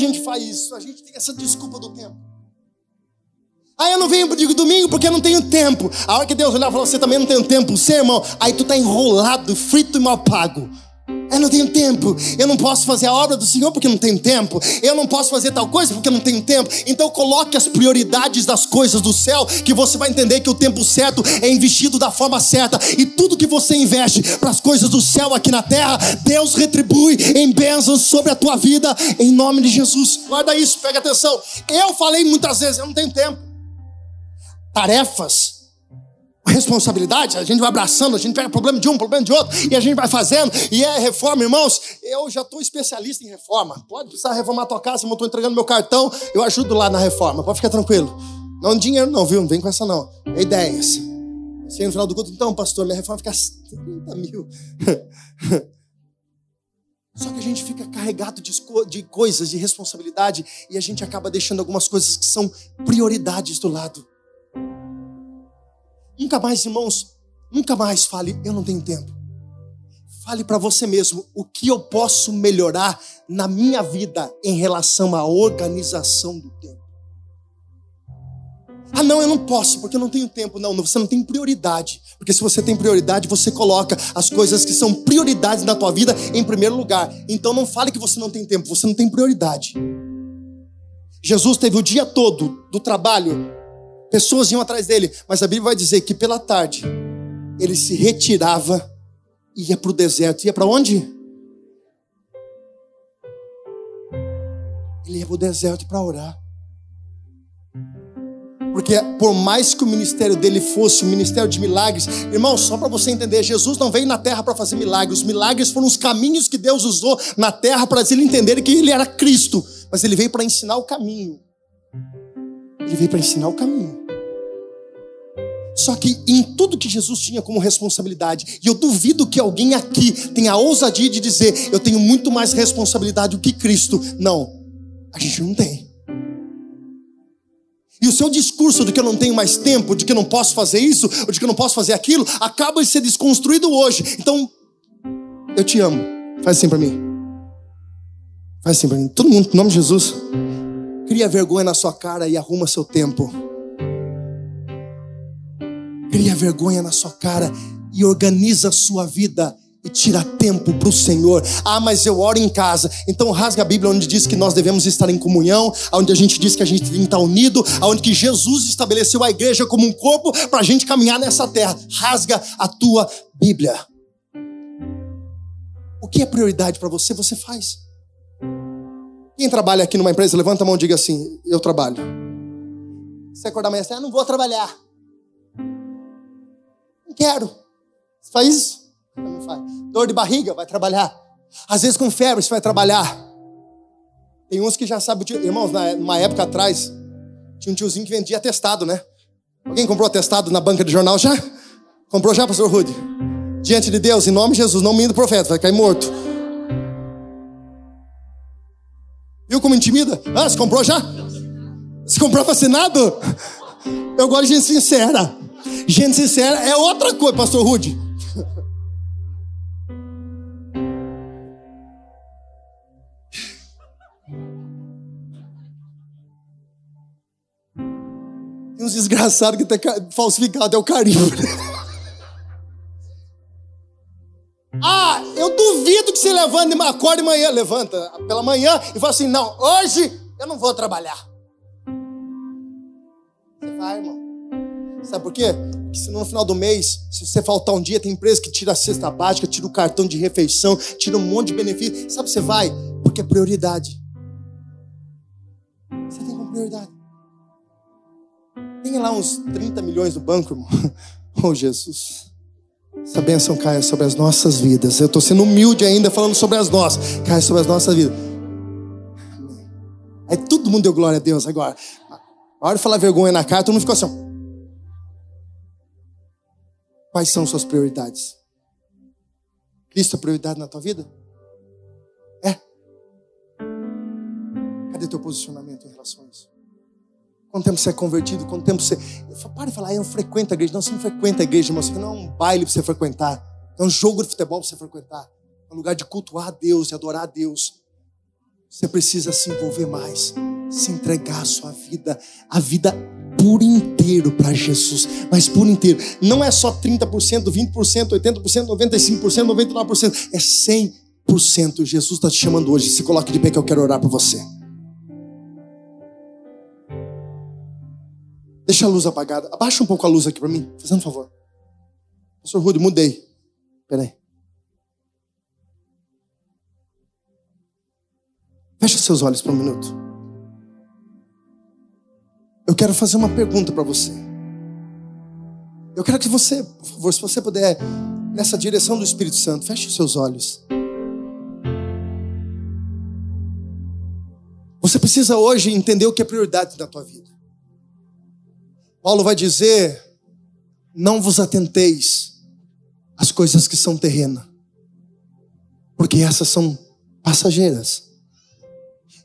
gente faz isso? A gente tem essa desculpa do tempo. Aí eu não venho digo domingo porque eu não tenho tempo. A hora que Deus olhar e falar, você também não tem tempo, você, irmão, aí tu tá enrolado, frito e mal pago. Eu não tenho tempo. Eu não posso fazer a obra do Senhor porque não tenho tempo. Eu não posso fazer tal coisa porque não tenho tempo. Então coloque as prioridades das coisas do céu, que você vai entender que o tempo certo é investido da forma certa. E tudo que você investe para as coisas do céu aqui na terra, Deus retribui em bênçãos sobre a tua vida, em nome de Jesus. Guarda isso, pega atenção. Eu falei muitas vezes, eu não tenho tempo. Tarefas responsabilidade, a gente vai abraçando, a gente pega problema de um, problema de outro, e a gente vai fazendo, e é reforma, irmãos. Eu já estou especialista em reforma. Pode precisar reformar a tua casa, eu estou entregando meu cartão, eu ajudo lá na reforma, pode ficar tranquilo. Não dinheiro, não, viu? Não vem com essa, não. É ideias. Chega no final do culto, então, pastor, minha reforma fica 30 mil. Só que a gente fica carregado de, de coisas, de responsabilidade, e a gente acaba deixando algumas coisas que são prioridades do lado. Nunca mais, irmãos, nunca mais fale, eu não tenho tempo. Fale para você mesmo o que eu posso melhorar na minha vida em relação à organização do tempo. Ah, não, eu não posso, porque eu não tenho tempo. Não, você não tem prioridade. Porque se você tem prioridade, você coloca as coisas que são prioridades na tua vida em primeiro lugar. Então não fale que você não tem tempo, você não tem prioridade. Jesus teve o dia todo do trabalho, pessoas iam atrás dele, mas a Bíblia vai dizer que pela tarde ele se retirava e ia para o deserto. Ia para onde? Ele ia para o deserto para orar. Porque por mais que o ministério dele fosse um ministério de milagres, irmão, só para você entender, Jesus não veio na terra para fazer milagres. Os milagres foram os caminhos que Deus usou na terra para eles entenderem que ele era Cristo, mas ele veio para ensinar o caminho. Ele veio para ensinar o caminho. Só que em tudo que Jesus tinha como responsabilidade, e eu duvido que alguém aqui tenha a ousadia de dizer, eu tenho muito mais responsabilidade do que Cristo. Não, a gente não tem. E o seu discurso de que eu não tenho mais tempo, de que eu não posso fazer isso, ou de que eu não posso fazer aquilo, acaba de ser desconstruído hoje. Então, eu te amo. Faz assim para mim. Faz assim para mim. Todo mundo, em nome de Jesus. Cria vergonha na sua cara e arruma seu tempo. Cria vergonha na sua cara e organiza a sua vida e tira tempo para o Senhor. Ah, mas eu oro em casa. Então rasga a Bíblia onde diz que nós devemos estar em comunhão, onde a gente diz que a gente tem que estar unido, onde que Jesus estabeleceu a igreja como um corpo para a gente caminhar nessa terra. Rasga a tua Bíblia. O que é prioridade para você, você faz. Quem trabalha aqui numa empresa, levanta a mão e diga assim: Eu trabalho. Você acordar amanhã assim, ah, não vou trabalhar. Quero. Você faz isso? Não faz. Dor de barriga, vai trabalhar. Às vezes com febre, você vai trabalhar. Tem uns que já sabem. Irmãos, numa época atrás, tinha um tiozinho que vendia atestado, né? Alguém comprou atestado na banca de jornal já? Comprou já, pastor Rude? Diante de Deus, em nome de Jesus, não minta profeta, vai cair morto. Viu como intimida? Ah, você comprou já? Você comprou vacinado? Eu gosto de gente sincera. Gente sincera é outra coisa, pastor Rude. uns desgraçados que tem falsificado, é o carimbo. ah, eu duvido que você levanta, acorda de manhã, levanta pela manhã e fala assim: não, hoje eu não vou trabalhar. Você vai, irmão. Sabe por quê? Porque se no final do mês, se você faltar um dia, tem empresa que tira a cesta básica, tira o cartão de refeição, tira um monte de benefício. Sabe, você vai porque é prioridade. Você tem como prioridade. Tem lá uns 30 milhões no banco, irmão. Oh, Jesus. Essa bênção caia sobre as nossas vidas. Eu estou sendo humilde ainda falando sobre as nossas. Caia sobre as nossas vidas. Aí todo mundo deu glória a Deus agora. A hora de falar vergonha na cara, todo mundo ficou assim. Quais são suas prioridades? Cristo é prioridade na tua vida? É. Cadê teu posicionamento em relação a isso? Quanto tempo você é convertido? Quanto tempo você. Para de falar, eu frequento a igreja. Não, você não frequenta a igreja, irmão. Isso não é um baile para você frequentar. É um jogo de futebol para você frequentar. É um lugar de cultuar a Deus, de adorar a Deus. Você precisa se envolver mais. Se entregar a sua vida, a vida por inteiro para Jesus. Mas por inteiro. Não é só 30%, 20%, 80%, 95%, 99%. É 100%. Jesus está te chamando hoje. Se coloque de pé que eu quero orar por você. Deixa a luz apagada. Abaixa um pouco a luz aqui para mim, fazendo um favor. Pastor Rude, mudei. Peraí. Feche seus olhos por um minuto. Eu quero fazer uma pergunta para você. Eu quero que você, por favor, se você puder, nessa direção do Espírito Santo, feche seus olhos. Você precisa hoje entender o que é prioridade na tua vida. Paulo vai dizer: não vos atenteis às coisas que são terrenas, porque essas são passageiras.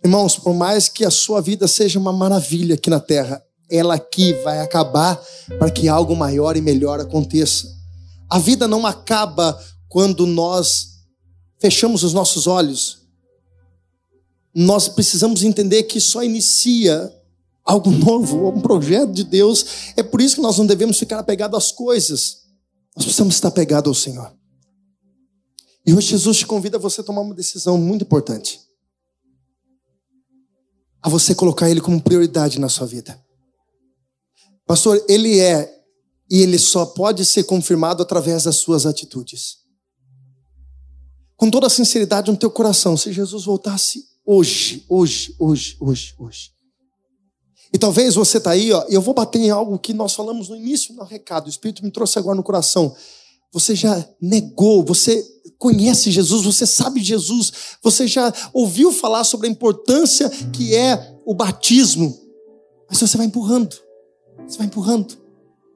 Irmãos, por mais que a sua vida seja uma maravilha aqui na terra, ela aqui vai acabar para que algo maior e melhor aconteça. A vida não acaba quando nós fechamos os nossos olhos. Nós precisamos entender que só inicia algo novo, um projeto de Deus. É por isso que nós não devemos ficar apegados às coisas. Nós precisamos estar apegados ao Senhor. E hoje Jesus te convida a você tomar uma decisão muito importante. A você colocar Ele como prioridade na sua vida. Pastor, Ele é e Ele só pode ser confirmado através das suas atitudes. Com toda a sinceridade no teu coração, se Jesus voltasse hoje, hoje, hoje, hoje, hoje. E talvez você está aí, ó, eu vou bater em algo que nós falamos no início no recado, o Espírito me trouxe agora no coração. Você já negou, você conhece Jesus, você sabe Jesus, você já ouviu falar sobre a importância que é o batismo, mas você vai empurrando, você vai empurrando,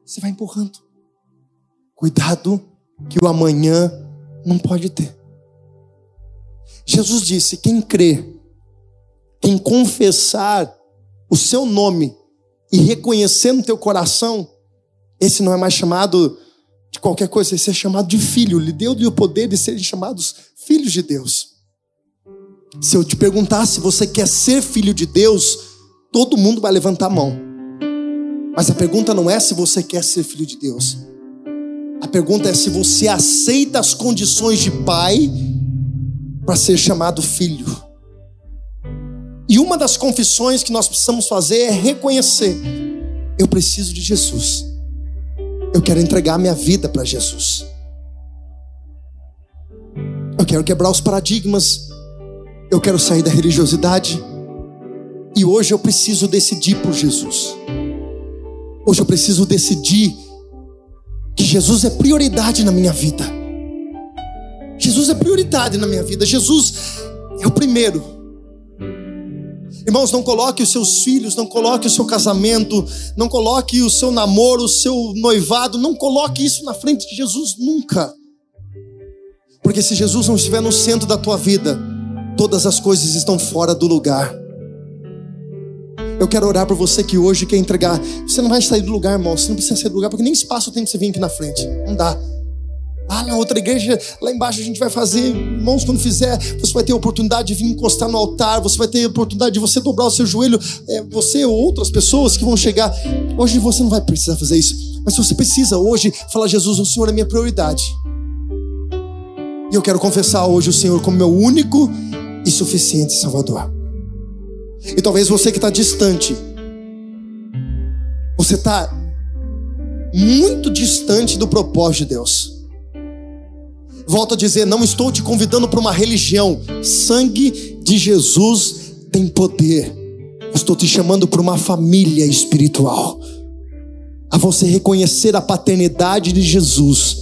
você vai empurrando. Cuidado que o amanhã não pode ter. Jesus disse: quem crê, quem confessar o seu nome e reconhecer no teu coração, esse não é mais chamado de qualquer coisa, é chamado de filho. Lhe deu o poder de serem chamados filhos de Deus. Se eu te perguntar se você quer ser filho de Deus, todo mundo vai levantar a mão. Mas a pergunta não é se você quer ser filho de Deus. A pergunta é se você aceita as condições de pai para ser chamado filho. E uma das confissões que nós precisamos fazer é reconhecer: eu preciso de Jesus. Eu quero entregar minha vida para Jesus. Eu quero quebrar os paradigmas. Eu quero sair da religiosidade. E hoje eu preciso decidir por Jesus. Hoje eu preciso decidir que Jesus é prioridade na minha vida. Jesus é prioridade na minha vida. Jesus é o primeiro. Irmãos, não coloque os seus filhos, não coloque o seu casamento, não coloque o seu namoro, o seu noivado, não coloque isso na frente de Jesus nunca. Porque se Jesus não estiver no centro da tua vida, todas as coisas estão fora do lugar. Eu quero orar por você que hoje quer entregar. Você não vai sair do lugar, irmão. Você não precisa sair do lugar, porque nem espaço tem que você vir aqui na frente. Não dá. Lá na outra igreja, lá embaixo a gente vai fazer, irmãos, quando fizer, você vai ter a oportunidade de vir encostar no altar, você vai ter a oportunidade de você dobrar o seu joelho, é, você ou outras pessoas que vão chegar. Hoje você não vai precisar fazer isso, mas você precisa hoje falar: Jesus, o Senhor é minha prioridade. E eu quero confessar hoje o Senhor como meu único e suficiente Salvador. E talvez você que está distante, você está muito distante do propósito de Deus. Volto a dizer, não estou te convidando para uma religião. Sangue de Jesus tem poder. estou te chamando para uma família espiritual. A você reconhecer a paternidade de Jesus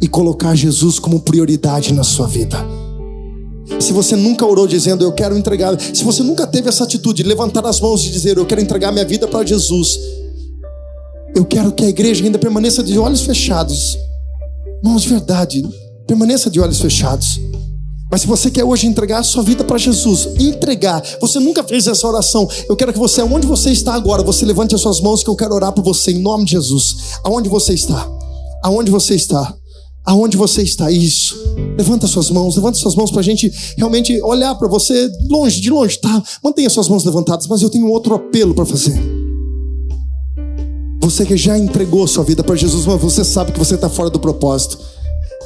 e colocar Jesus como prioridade na sua vida. Se você nunca orou dizendo eu quero entregar, se você nunca teve essa atitude de levantar as mãos e dizer eu quero entregar minha vida para Jesus, eu quero que a igreja ainda permaneça de olhos fechados. Mãos de verdade, permaneça de olhos fechados. Mas se você quer hoje entregar a sua vida para Jesus, entregar, você nunca fez essa oração, eu quero que você, onde você está agora, você levante as suas mãos que eu quero orar por você em nome de Jesus. Aonde você está? Aonde você está? Aonde você está? Isso. Levanta suas mãos, levanta suas mãos para a gente realmente olhar para você longe, de longe, tá? Mantenha suas mãos levantadas, mas eu tenho outro apelo para fazer. Você que já entregou sua vida para Jesus, mas você sabe que você está fora do propósito.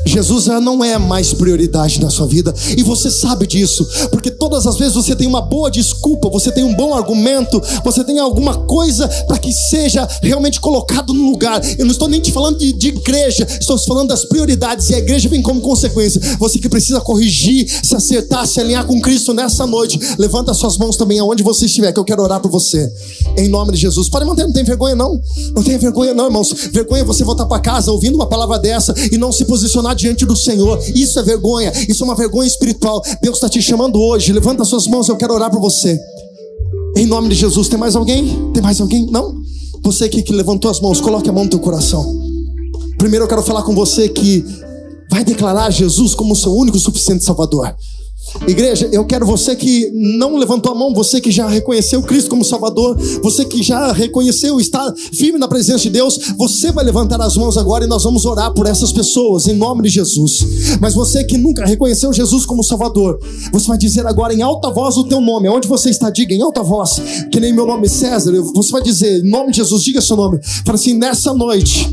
Jesus já não é mais prioridade na sua vida e você sabe disso, porque todas as vezes você tem uma boa desculpa, você tem um bom argumento, você tem alguma coisa para que seja realmente colocado no lugar. Eu não estou nem te falando de, de igreja, estou falando das prioridades e a igreja vem como consequência. Você que precisa corrigir, se acertar, se alinhar com Cristo nessa noite, levanta suas mãos também aonde você estiver, que eu quero orar por você, em nome de Jesus. Pode manter, não tem vergonha não, não tem vergonha não, irmãos. Vergonha é você voltar para casa ouvindo uma palavra dessa e não se posicionar diante do Senhor. Isso é vergonha, isso é uma vergonha espiritual. Deus está te chamando hoje. Levanta suas mãos, eu quero orar por você. Em nome de Jesus, tem mais alguém? Tem mais alguém? Não? Você que levantou as mãos, coloque a mão no teu coração. Primeiro eu quero falar com você que vai declarar Jesus como seu único e suficiente Salvador. Igreja, eu quero você que não levantou a mão, você que já reconheceu Cristo como Salvador, você que já reconheceu, está firme na presença de Deus, você vai levantar as mãos agora e nós vamos orar por essas pessoas, em nome de Jesus. Mas você que nunca reconheceu Jesus como Salvador, você vai dizer agora em alta voz o teu nome, onde você está, diga em alta voz, que nem meu nome é César, você vai dizer, em nome de Jesus, diga seu nome, fala assim, nessa noite,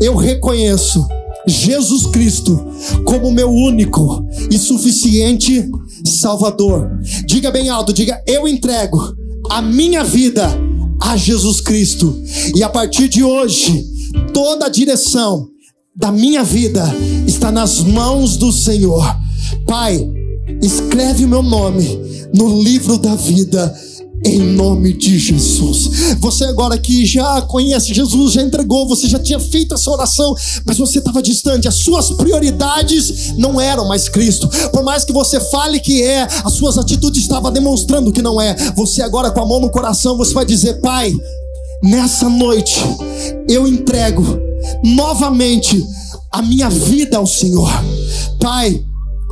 eu reconheço Jesus Cristo como meu único e suficiente Salvador. Diga bem alto, diga: Eu entrego a minha vida a Jesus Cristo. E a partir de hoje, toda a direção da minha vida está nas mãos do Senhor. Pai, escreve o meu nome no livro da vida em nome de Jesus. Você agora que já conhece Jesus, já entregou, você já tinha feito essa oração, mas você estava distante, as suas prioridades não eram mais Cristo. Por mais que você fale que é, as suas atitudes estavam demonstrando que não é. Você agora com a mão no coração, você vai dizer: Pai, nessa noite eu entrego novamente a minha vida ao Senhor. Pai,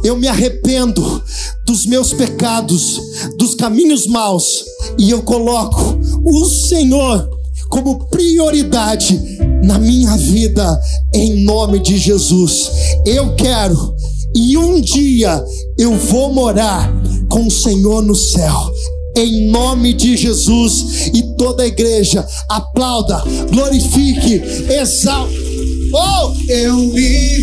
eu me arrependo dos meus pecados, dos caminhos maus, e eu coloco o Senhor como prioridade na minha vida, em nome de Jesus. Eu quero, e um dia eu vou morar com o Senhor no céu. Em nome de Jesus e toda a igreja aplauda, glorifique, exalte. Oh, eu me